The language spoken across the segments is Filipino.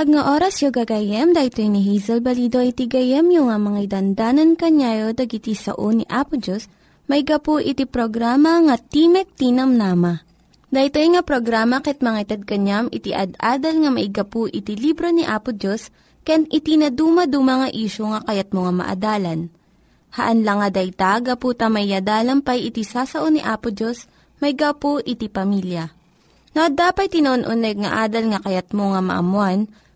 Naimbag nga oras yung gagayem, dahito ni Hazel Balido iti gayem yung nga mga dandanan kanyayo dagiti sao ni Apo Diyos, may gapu iti programa nga Timek Tinam Nama. Dahito nga programa ket mga itad kanyam iti ad-adal nga maigapu iti libro ni Apo Diyos, ken iti na dumaduma nga isyo nga kayat mga maadalan. Haan lang nga dayta, gapu tamay pay iti sasao ni Apo Diyos, may gapu iti pamilya. No, dapat tinon-uneg nga adal nga kayat mo nga maamuan,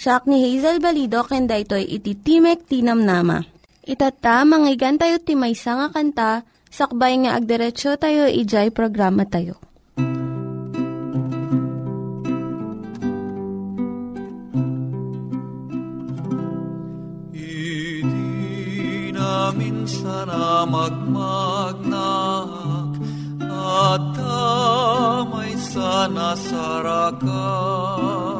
Siya ni Hazel Balido, kenda ito'y iti Timek Tinam Nama. Itata, manggigan tayo timaysa nga kanta, sakbay nga agderetsyo tayo, ijay programa tayo. Idi na minsan na magmagnak at damay sana sarakan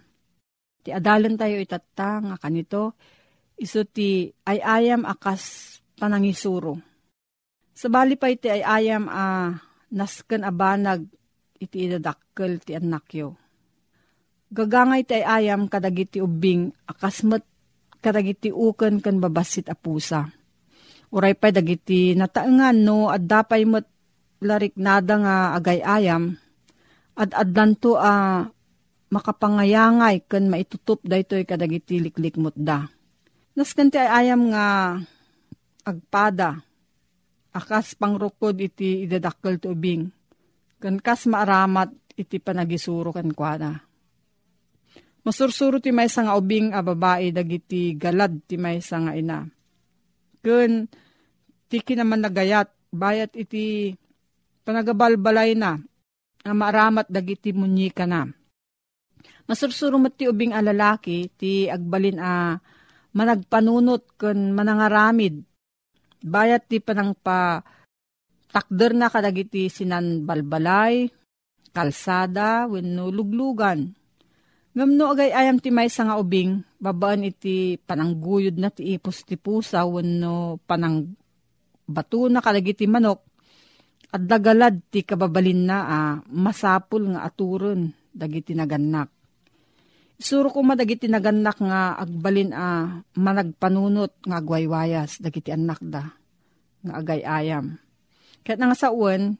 Ti adalan tayo itata nga kanito, iso ti ayayam akas panangisuro. Sabali pa iti ayayam a nasken abanag iti idadakkel ti anakyo. Gagangay ti ayayam kadagiti ubing akas met kadagiti uken ken babasit a pusa. Uray pa dagiti nataengan no at dapay met larik nada nga agay-ayam at adlanto a makapangayangay ken maitutup daytoy kadagiti liklikmot da. Nas kanti ay ayam nga agpada akas pangrukod iti idadakkel ti ubing. Kan kas maaramat iti panagisuro kan kuana. Masursuro ti may nga ubing a babae dagiti galad ti may nga ina. Kun tiki naman nagayat, bayat iti panagabalbalay na, a maaramat dagiti munyika na. Masursuro ti ubing a lalaki, ti agbalin a managpanunot kun manangaramid. Bayat ti panang pa takder na kadagiti sinan balbalay, kalsada, wenno luglugan Ngamno agay ayam ti may nga ubing, babaan iti panangguyod na ti ipos ti pusa, wano panang bato na kalagiti manok, at dagalad ti kababalin na ah, masapul nga aturon, dagiti naganak. Isuro ko madagiti naganak nga agbalin a ah, managpanunot nga agwaywayas, dagiti anak da, nga agay ayam. Kaya nga sa uwan,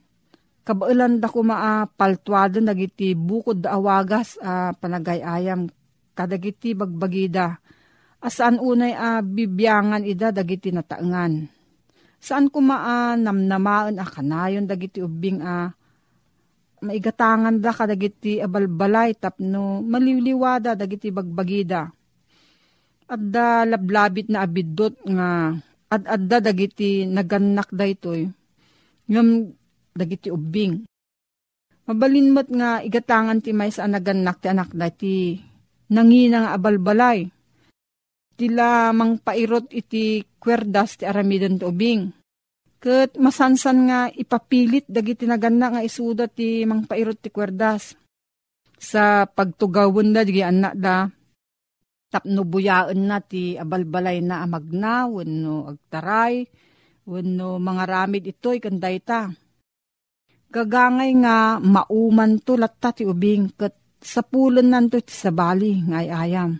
kabailan da ko maapaltuado nagiti bukod da awagas a uh, panagayayam kadagiti bagbagida asaan unay a uh, bibiyangan ida dagiti nataengan saan ko maa namnamaan a kanayon dagiti ubing a maigatangan da kadagiti abalbalay tapno maliliwada dagiti bagbagida at da lablabit na abidot nga at adda dagiti naganak da itoy ngam dagiti ubing. Mabalinmat nga igatangan ti may sa anaganak ti anak na ti nangina nga abalbalay. Tila mang pairot iti kwerdas ti aramidon ti ubing. Kat masansan nga ipapilit dagiti nagana nga isuda ti mang pairot ti kwerdas. Sa pagtugawon na di anak da tapno buyaan na ti abalbalay na amagna, wano agtaray, wano mga ramid ito'y kanday ta Gagangay nga mauman to latta ti ubing kat sa pulon nanto ti sabali ngay ayam.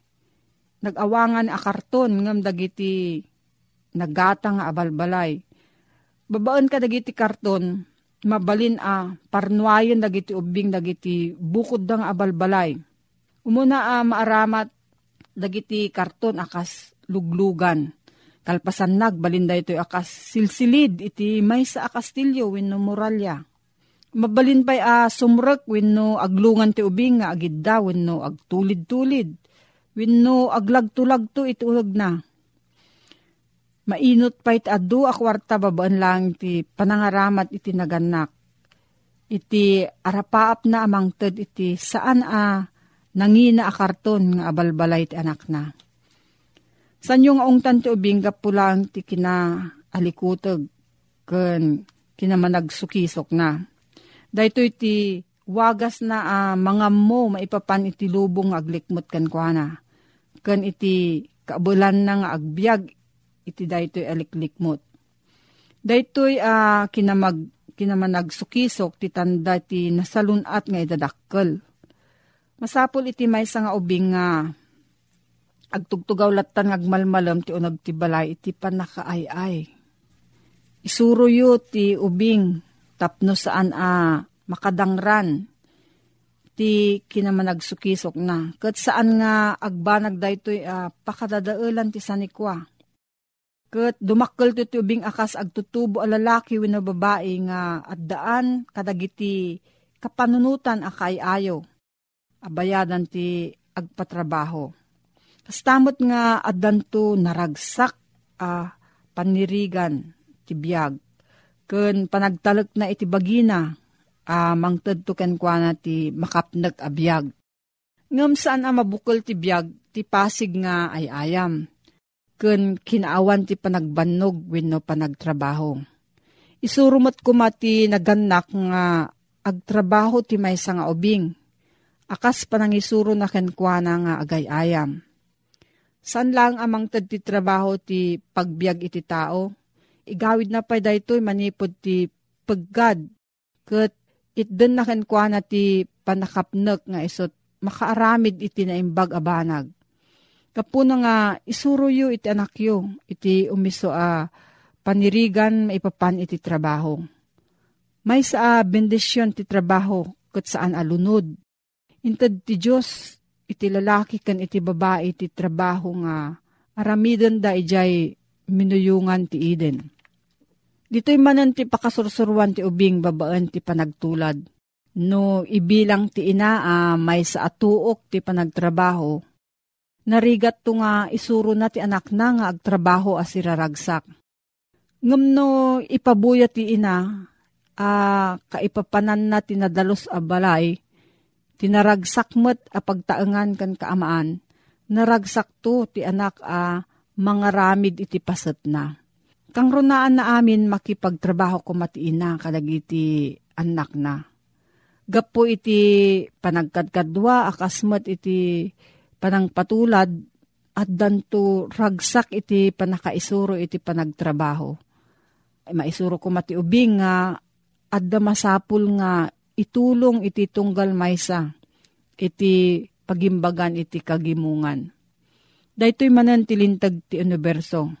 nagawangan a karton ngam dagiti nagata nga abalbalay. Babaan ka dagiti karton, mabalin a parnuayon dagiti ubing dagiti bukod da nga abalbalay. Umuna a maaramat dagiti karton akas luglugan. Kalpasan nagbalin da ito akas silsilid iti may sa akastilyo win no muralya Mabalin pa'y a sumrek wenno aglungan ti ubing nga agidda wenno agtulid-tulid. Wenno aglag-tulagto itulag na. Mainot pa iti adu a kwarta babaan lang ti panangaramat iti naganak. Iti arapaap na amang ted iti saan a nangina a karton nga abalbalay ti anak na. San yung aungtan ti ubing pulang ti kina alikutog ken kinamanagsukisok na Dahito iti wagas na uh, mga mo maipapan iti lubong aglikmot kan kuana. Kan iti kaabulan na nga agbyag iti daytoy aliklikmot. Daytoy uh, kinamag kinamanagsukisok ti tanda ti nasalunat nga idadakkel. Masapol iti may nga ubing nga agtugtugaw latan ngagmalmalam ti unag ti balay iti panakaayay. Isuro yu ti ubing tapno saan a makadangran ti kinamanagsukisok na. Kat saan nga agbanag daytoy uh, pakadadaulan ti sanikwa. Kat dumakkel ti tubing akas agtutubo a lalaki wino babae nga at daan kadagiti kapanunutan akay ayo. Abayadan ti agpatrabaho. Kastamot nga addanto naragsak a uh, panirigan ti biyag Kun panagtalek na iti bagina, uh, mangtad to ken kwa ti makapnag abiyag. Ngam saan ang mabukol ti biyag, ti pasig nga ay ayam. Kun kinaawan ti panagbannog wenno panagtrabaho. Isurumot ko mati naganak nga agtrabaho ti may nga ubing. Akas panangisuro na kenkwana nga agay ayam. San lang amang tad trabaho ti pagbiag iti tao? igawid na pa daytoy manipod ti paggad. Kat itden na kenkwa na ti panakapnek nga isot makaaramid iti na imbag abanag. Kapuna nga isuro yu iti anak yu, iti umiso a panirigan maipapan iti trabaho. May sa bendisyon ti trabaho kat saan alunod. Intad ti Diyos iti lalaki kan iti babae iti trabaho nga aramiden da ijay minuyungan ti Eden. Dito'y manan ti pakasursuruan ti ubing babaan ti panagtulad. No ibilang ti ina uh, may sa atuok ti panagtrabaho, narigat to nga isuro na ti anak na nga agtrabaho as iraragsak. Ngam no ipabuya ti ina, uh, kaipapanan na tinadalos a balay, tinaragsak met a pagtaengan kan kaamaan, naragsak to ti anak a uh, mga ramid iti paset na. Kang runaan na amin makipagtrabaho ko matiina kadagiti anak na. Gapo iti panagkadkadwa akasmat iti panangpatulad at danto ragsak iti panakaisuro iti panagtrabaho. Ay, maisuro ko mati ubing nga at masapul nga itulong iti tunggal maysa iti pagimbagan iti kagimungan. Daytoy manan tilintag ti universo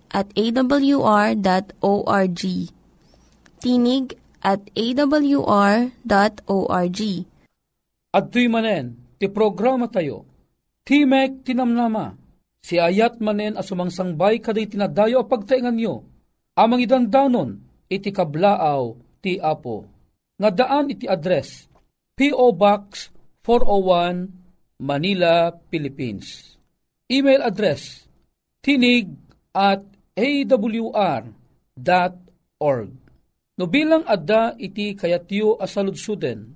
at awr.org. Tinig at awr.org. At tuy manen, ti programa tayo, Timek Tinamnama, si ayat manen asumangsangbay kaday tinadayo pagtaingan nyo, amang idandanon, iti kablaaw ti Apo. Nga daan iti address, P.O. Box 401, Manila, Philippines. Email address, tinig at awr.org. No bilang adda iti kayatyo asaludsuden,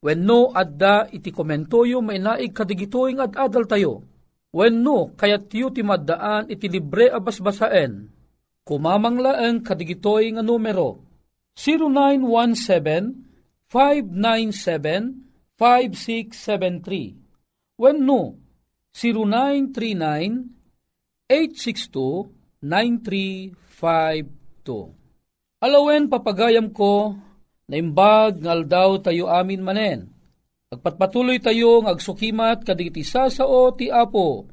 when no adda iti komentoyo may naig kadigitoy ad adal tayo, when no kayatyo ti maddaan iti libre abasbasaen, kumamanglaeng kadigitoy nga numero 0917-597-5673 when no 0939 862 9352. Alawen papagayam ko na imbag ngal daw tayo amin manen. Agpatpatuloy tayo ng agsukimat kadigiti sao ti apo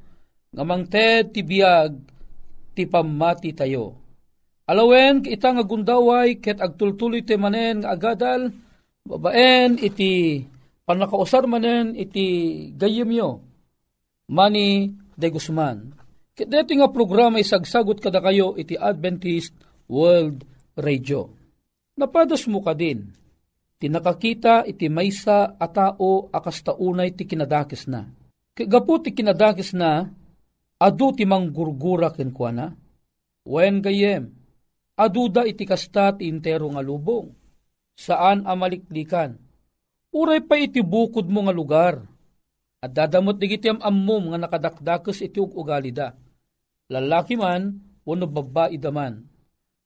nga mangted ti biyag ti pamati tayo. Alawen kita nga gundaway ket agtultuloy ti manen nga agadal babaen iti panakausar manen iti gayemyo. Mani de Guzman. Dito nga programa isagsagot kada kayo iti Adventist World Radio. Napadas mo ka din. Tinakakita iti maysa a tao akas taunay ti kinadakis na. Kagapo ti kinadakis na, adu ti manggurgura kenkwana. Wen gayem, aduda iti kasta ti intero nga lubong. Saan amaliklikan? Uray pa iti bukod mo nga lugar. At dadamot digiti am ammom nga nakadakdakes iti ugali da. Lalaki man, wano babae daman.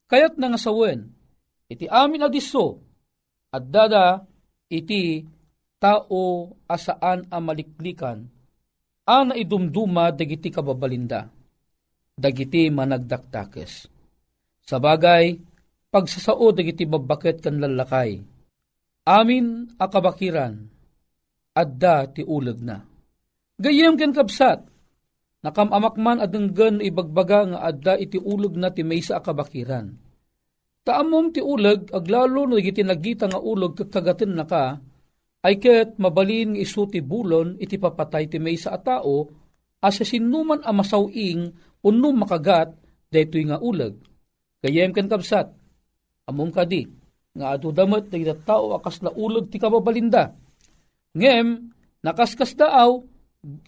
Kayat nga sawen, iti amin adiso, at dada iti tao asaan a maliklikan, ana idumduma dagiti kababalinda, dagiti managdaktakes. Sa bagay, pagsasao dagiti babaket kan lalakay, amin akabakiran, adda ti ulag na. Gayem ken kapsat, Nakamamakman adenggan ibagbaga nga adda iti uleg na ti maysa akabakiran. Taamom ti uleg aglalo no iti nagita nga uleg kakagaten na ka, ay ket mabalin nga isu ti bulon iti papatay ti may sa atao asa sinuman a masawing unno makagat daytoy nga uleg. Kayem ken kapsat, amom kadi, nga adu damat ti tao akas na uleg ti kababalinda. Ngem, nakaskas daaw,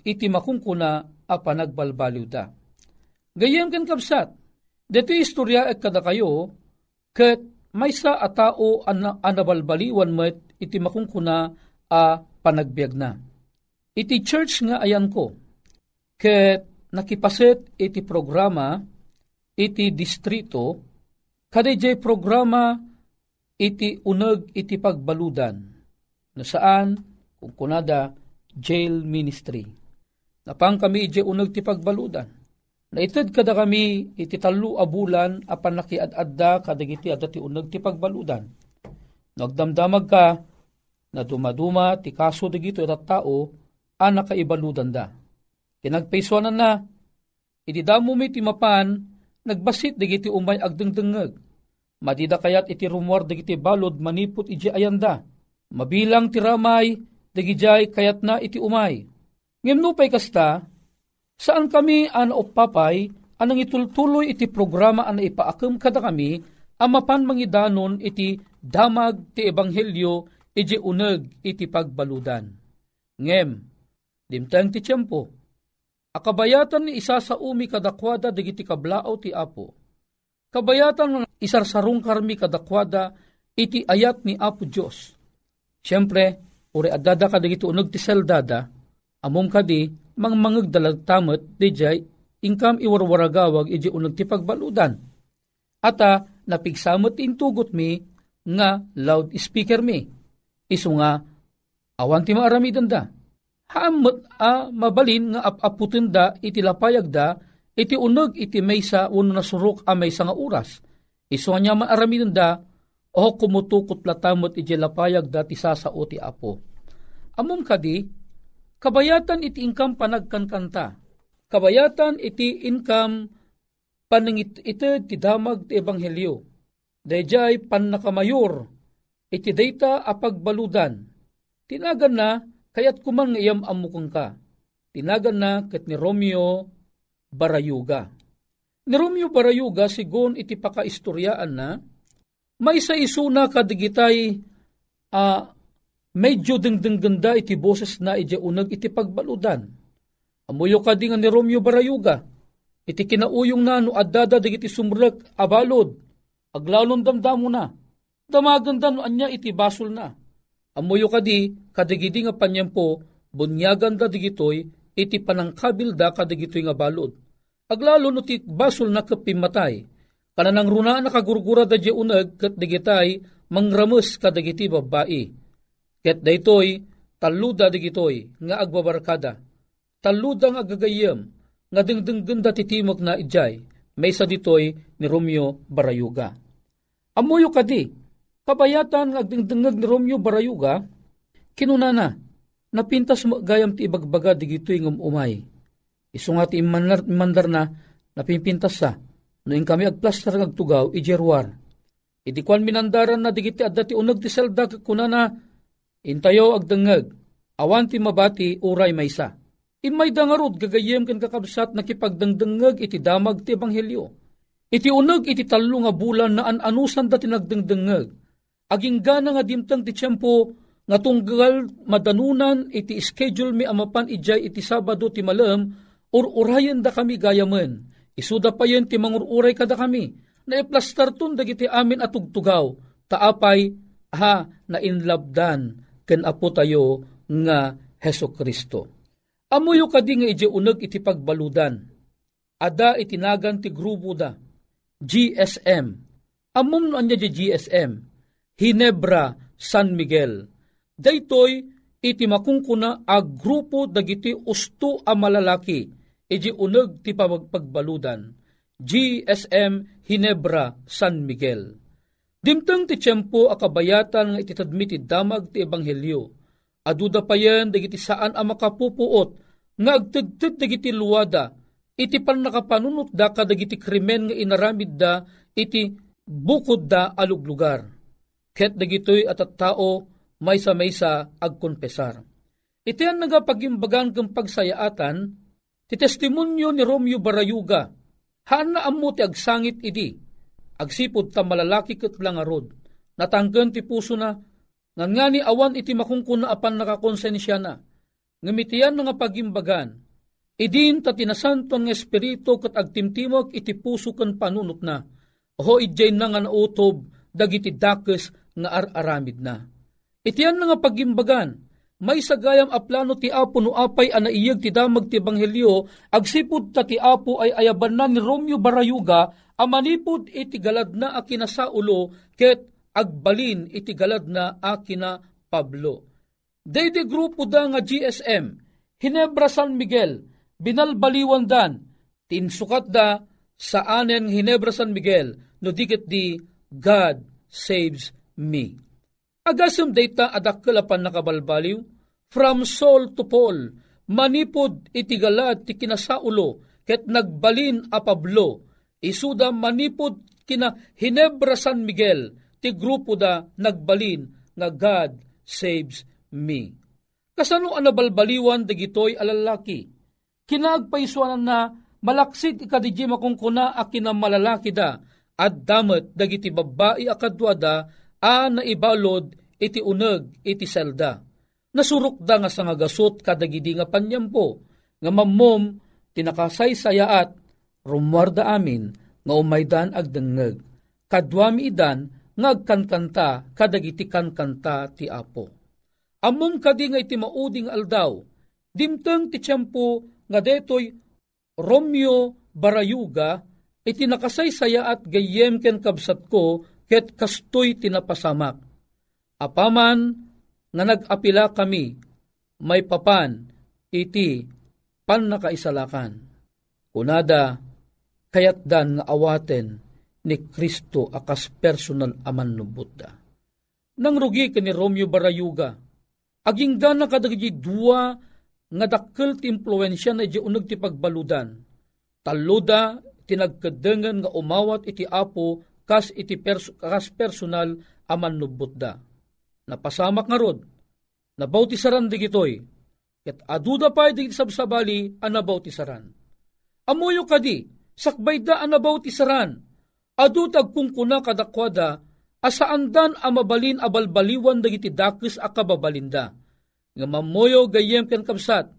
iti makungkuna a panagbalbaliw da. Gayem ken kapsat, dito istorya at kada kayo, ket may sa a tao an anabalbaliwan met iti makungkuna a panagbiag na. Iti church nga ayan ko, ket nakipaset iti programa iti distrito, kadayjay programa iti uneg iti pagbaludan, saan, kung kunada, jail ministry. Napang kami iti uneg ti pagbaludan. Naitid kada kami iti talo abulan apan nakiad-adda kadagiti adda ti uneg ti pagbaludan. Nagdamdamag ka na dumaduma ti kaso dagito iti tao a nakaibaludan da. Kinagpaisonan na, iti damo mi ti mapan, nagbasit dagiti umay agdengdengeg. Madida kayat iti rumor dagiti balod manipot iti ayanda. Mabilang ti ramay, dagijay kayat na iti umay. Ngimnupay kasta, Saan kami an papay, anang itultuloy iti programa an ipaakam kada kami, amapan mangidanon iti damag ti ebanghelyo iti uneg iti pagbaludan. Ngem, dimtang ti tiyempo, akabayatan ni isa sa umi kadakwada digiti kablao ti apo. Kabayatan ng isarsarong karmi kadakwada iti ayat ni Apo Diyos. Siyempre, uri adada ka digiti uneg ti seldada, amom kadi mang mangagdalag tamot dijay ingkam iwarwaragawag iji unag ti pagbaludan. Ata napigsamot intugot mi nga loud speaker mi. Isu nga awan ti maaramidan da. Haamot a mabalin nga apaputin da iti lapayag da iti unag iti maysa uno na surok a maysa nga oras. Isu nga maaramidan da o kumutukot latamot iti lapayag da ti sasao ti apo. Amom kadi, Kabayatan iti income panagkankanta. Kabayatan iti income panangit iti ti damag ti ebanghelyo. Dayjay pan nakamayor iti data apagbaludan. Tinagan na kayat kuman nga iyam amukang ka. Tinagan na ket ni Romeo Barayuga. Ni Romeo Barayuga sigon iti pakaistoryaan na may sa isuna kadigitay uh, medyo dengdeng ganda iti boses na iti unag iti pagbaludan. Amuyo ka di ni Romeo Barayuga, iti kinauyong na no adada digiti sumrek abalod, aglalon damdamo na, damaganda no anya iti basol na. Amuyo ka di, kadigidi nga panyempo, bunyagan da digitoy, iti panangkabil da kadigitoy nga balod. Aglalo no ti basol na kapimatay, kananang runa nakagurgura da di unag kat digitay, mangramus kadagiti babae Ket daytoy taluda digitoy nga agbabarkada. Taluda nga agagayem nga dingdinggenda titimok na ijay may sa ditoy ni Romeo Barayuga. Amuyo kadi, kabayatan nga agdingdingag ni Romeo Barayuga, kinunana, napintas mo gayam ti ibagbaga digitoy ng umay. Iso nga ti imandar, imandar na napimpintas sa, noong kami agplaster ng agtugaw, ijerwar. Iti kwan minandaran na digiti adda ti unag ti selda kunana Intayo agdangag, awan ti mabati uray maysa. Imay dangarod gagayem ken kakabsat nakipagdangdangag iti damag ti ebanghelyo. Iti uneg iti talo nga bulan na an-anusan da tinagdangdangag. Aging gana nga dimtang ti tiyempo nga tunggal madanunan iti schedule mi amapan ijay iti Sabado ti malam or urayan da kami gayamen. Isuda pa yun ti mangururay kada kami na iplastar tun dagiti amin at tugtugaw. Taapay ha na inlabdan ken apo tayo nga Heso Kristo. Amuyo kadi nga iti uneg iti pagbaludan. Ada itinagan ti grupo da. GSM. Amom no anya di GSM. Hinebra San Miguel. Daytoy iti makungkuna a grupo dagiti usto a malalaki iti uneg ti pagbaludan. GSM Hinebra San Miguel. Dimtang ti tiyempo akabayatan nga ititadmi ti damag ti ebanghelyo. Aduda pa yan dagiti saan ang makapupuot nga agtagtag dagiti luwada iti pan nakapanunot da kadagiti krimen nga inaramid da iti bukod da aluglugar. Ket dagitoy at at tao may sa may sa agkonpesar. Iti ang nagapagimbagan kang pagsayaatan, ti testimonyo ni Romeo Barayuga, haan na amo ti agsangit idi, agsipod ta malalaki kat lang arod, natanggan ti puso na, nga nga ni awan iti makungkuna apan nakakonsensya na, ngamitian nga pagimbagan, idin ta tinasanton ng espiritu kat agtimtimog iti puso kan panunot na, ho idjay na nga nautob, dagiti dakes nga ar-aramid na. Itiyan na nga pagimbagan, may sagayam a plano ti Apo no apay anaiyag ti damag ti Banghelyo, agsipud ta ti Apo ay ayaban na ni Romeo Barayuga, amanipod iti galad na akina sa ulo, ket agbalin iti galad na akina Pablo. Daydi grupo da nga GSM, Hinebra San Miguel, binalbaliwan dan, tinsukat da sa anen Hinebra San Miguel, no dikit di God saves me. Agasam data adakkalapan nakabalbaliw, from Saul to Paul, manipod itigalad ti kinasaulo, ket nagbalin a Pablo, isuda manipod kina Hinebra San Miguel, ti grupo da nagbalin nga God saves me. Kasano ang nabalbaliwan dagitoy alalaki? Kinagpaisuanan na malaksid ikadijima kung kuna a kinamalalaki da, at damat dagiti babae akadwada a naibalod iti uneg iti selda. Nasurok da nga sa nga gasot kadagidi nga panyampo, nga mammom tinakasaysayaat rumwarda amin nga umaydan agdengeg. Kadwami idan nga agkankanta kadagiti kankanta ti apo. Amom kadi nga iti mauding aldaw, dimteng ti tiyempo nga detoy Romeo Barayuga iti nakasaysaya at gayem ken kabsat ko ket kastoy tinapasamak Apaman nga nag-apila kami, may papan, iti pan nakaisalakan. Kunada, kayat dan nga awaten ni Kristo akas personal aman no Buddha. Nang rugi ka ni Romeo Barayuga, aging gana kadagiti dua nga dakkel ti impluensya na di unag ti pagbaludan. Taluda tinagkadengan nga umawat iti apo kas iti pers- kas personal aman no Buddha napasamak nga rod, nabautisaran di gitoy, ket aduda pa di sabsabali ang nabautisaran. Amuyo kadi, sakbay da ang nabautisaran, adutag kung kuna kadakwada, asaandan ang mabalin abalbaliwan dagiti dakis a kababalinda. Nga mamoyo gayem ken kamsat,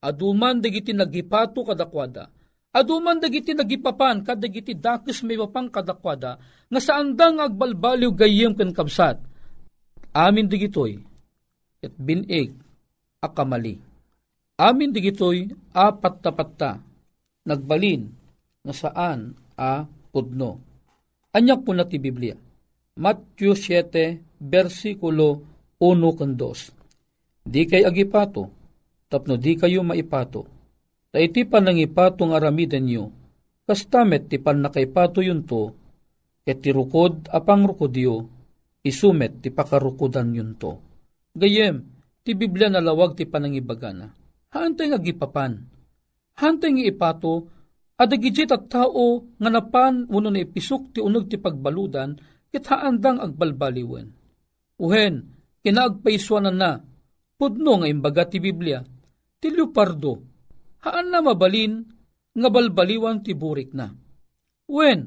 aduman dagiti nagipato kadakwada, aduman dagiti nagipapan kadagiti dakis may mapang kadakwada, nga saandang agbalbaliw gayem ken kamsat, Amin digitoy, at binig, akamali. Amin digitoy, apat tapatta, nagbalin, na saan a pudno. Anyak po na ti Biblia. Matthew 7, versikulo 1 kan 2. Di kay agipato, tapno di kayo maipato. Ta iti pa nang ipato nga aramiden nyo, kastamet ti pan nakaipato yun to, ket ti rukod apang rukodyo, isumet ti pakarukudan yun to. Gayem, ti Biblia na lawag ti panangibagana. Haantay nga gipapan. Haantay nga ipato, adagijit at tao nga napan uno na ipisok ti unog ti pagbaludan, kit haandang agbalbaliwen. Uhen, kinaagpaiswanan na, pudno nga imbaga ti Biblia, ti leopardo, haan na mabalin, nga balbaliwan ti burik na. Wen,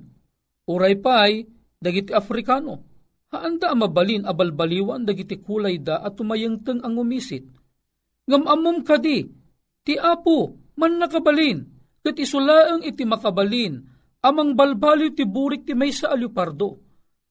uray pay, dagiti Afrikano, Haanda mabalin abalbaliwan dagiti kulay da at tumayengteng ang umisit. Ngamamom kadi, ti apo, man nakabalin, kat isulaang iti makabalin, amang balbaliw ti burik ti may sa alupardo.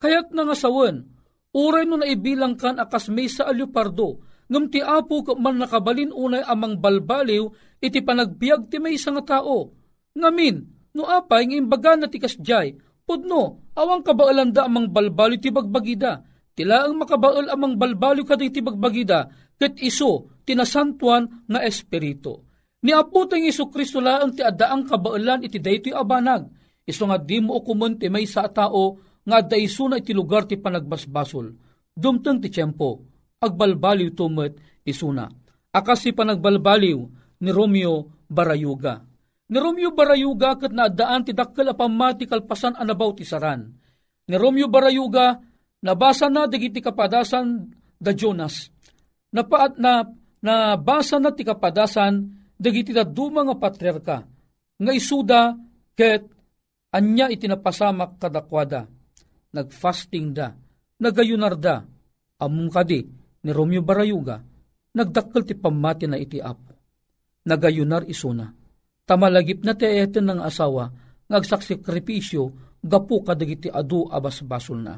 Kayat na nga sawan, uray no naibilang kan akas may sa alupardo, ngam ti apo man nakabalin unay amang balbaliw, iti panagbiag ti may nga tao. Ngamin, no apay ng imbaga na ti kasjay, Pudno, awang kabaalan da amang balbalo ti bagbagida. Tila ang makabaal amang balbalo kada ti bagbagida, ket iso tinasantuan nga espiritu. Ni Apo tayong Iso Kristo laang ti adaang kabaalan iti daytoy abanag. Iso nga di mo ukumun ti may sa tao nga daiso na iti lugar ti panagbasbasol. Dumteng ti tiyempo, agbalbaliw tumet isuna. Akas si panagbalbaliw ni Romeo Barayuga Ni Romeo Barayuga kat naadaan ti dakkel a pamati kalpasan anabaw ti saran. Ni Romeo Barayuga nabasa na digiti kapadasan da Jonas. Napaat na nabasa na ti kapadasan dagiti da duma nga patriarka nga isuda ket anya itinapasamak kadakwada. Nagfasting da, nagayunar da, among kadi ni Romeo Barayuga, nagdakkel ti pamati na iti apo. Nagayunar isuna, tamalagip na ti eten ng asawa, ngagsaksikripisyo, gapu kadagiti adu abas basol na.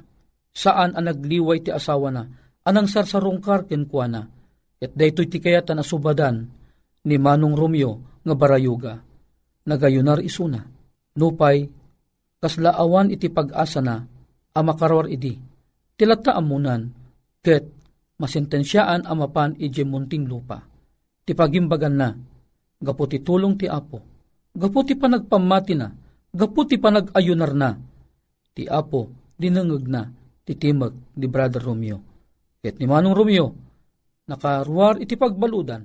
Saan ang nagliway ti asawa na, anang sarsarong karken kwa na, at daytoy ti kayatan asubadan, ni Manong Romeo nga barayuga. Nagayunar isuna, nupay, kaslaawan iti pag-asa na, amakarawar idi, tilata amunan, ket masentensyaan amapan ije munting lupa. Ti pagimbagan na, gapu ti tulong ti apo, gapu ti panagpamati na, gapu ti panagayunar na, ti apo dinangag na, ti timag ni Brother Romeo. Ket ni Manong Romeo, nakaruar iti pagbaludan,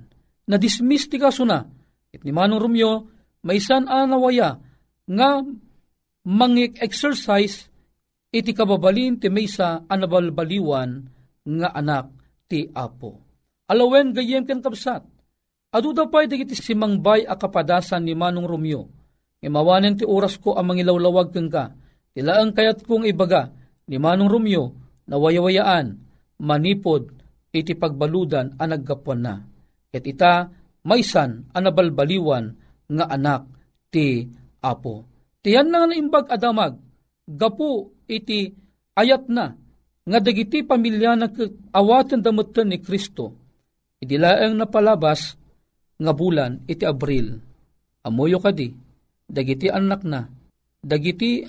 na dismiss ti kaso na, ket ni Manong Romeo, maisan anawaya, nga mangik-exercise iti kababalin ti maysa anabalbaliwan nga anak ti apo. Alawen gayem ken kapsat. Adu da pay dagiti simangbay a kapadasan ni Manong Romeo. Imawanen ti oras ko ang mangilawlawag keng ka. Tilaang kayat kong ibaga ni Manong Romeo na wayawayaan, manipod, iti pagbaludan ang naggapuan na. Ket ita, maysan anabalbaliwan nga anak ti apo. Tiyan na nga imbag adamag, gapu iti ayat na, nga dagiti pamilya na awatan damutan ni Kristo, idilaang napalabas nga bulan iti Abril. Amoyo kadi, dagiti anak na, dagiti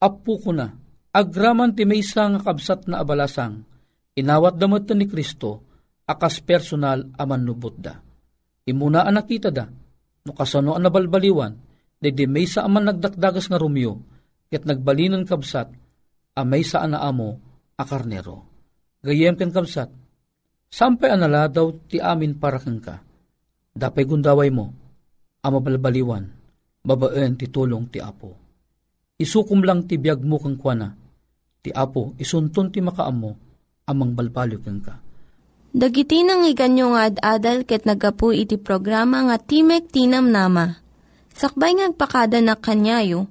apu ko na, agraman ti maysa nga kabsat na abalasang, inawat damutan ni Kristo, akas personal aman nubot da. Imuna ang nakita da, no kasano ang nabalbaliwan, Dede may sa aman nagdakdagas nga Romeo, ket nagbalinan kabsat, a may sa amo a karnero. Gayem ken kabsat, sampay anala daw ti amin para kang ka. Dapay gundaway mo, ama balbaliwan, babaen ti tulong ti apo. Isukum lang ti biyag mo kang kwana, ti apo isunton ti makaamo, amang balbalyo kang ka. Dagiti nang iganyo nga ad-adal ket nagapu iti programa nga Timek Tinam Nama Sakbay ngagpakada na kanyayo,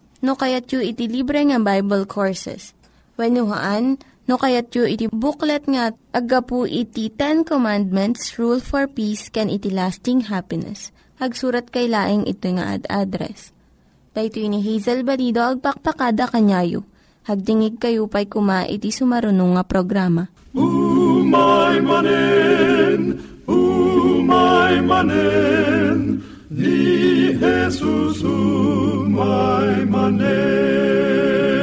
no kayat yu iti libre nga Bible Courses. When no kayat yu iti booklet nga agapu iti Ten Commandments, Rule for Peace, can iti lasting happiness. Hagsurat kay laeng ito nga ad address. Daytoy ni Hazel Balido agpakpakada kanyayo. Hagdingig kayo pa'y kuma iti sumarunong nga programa. Umay manen, umay manen, Jesusu, my manet.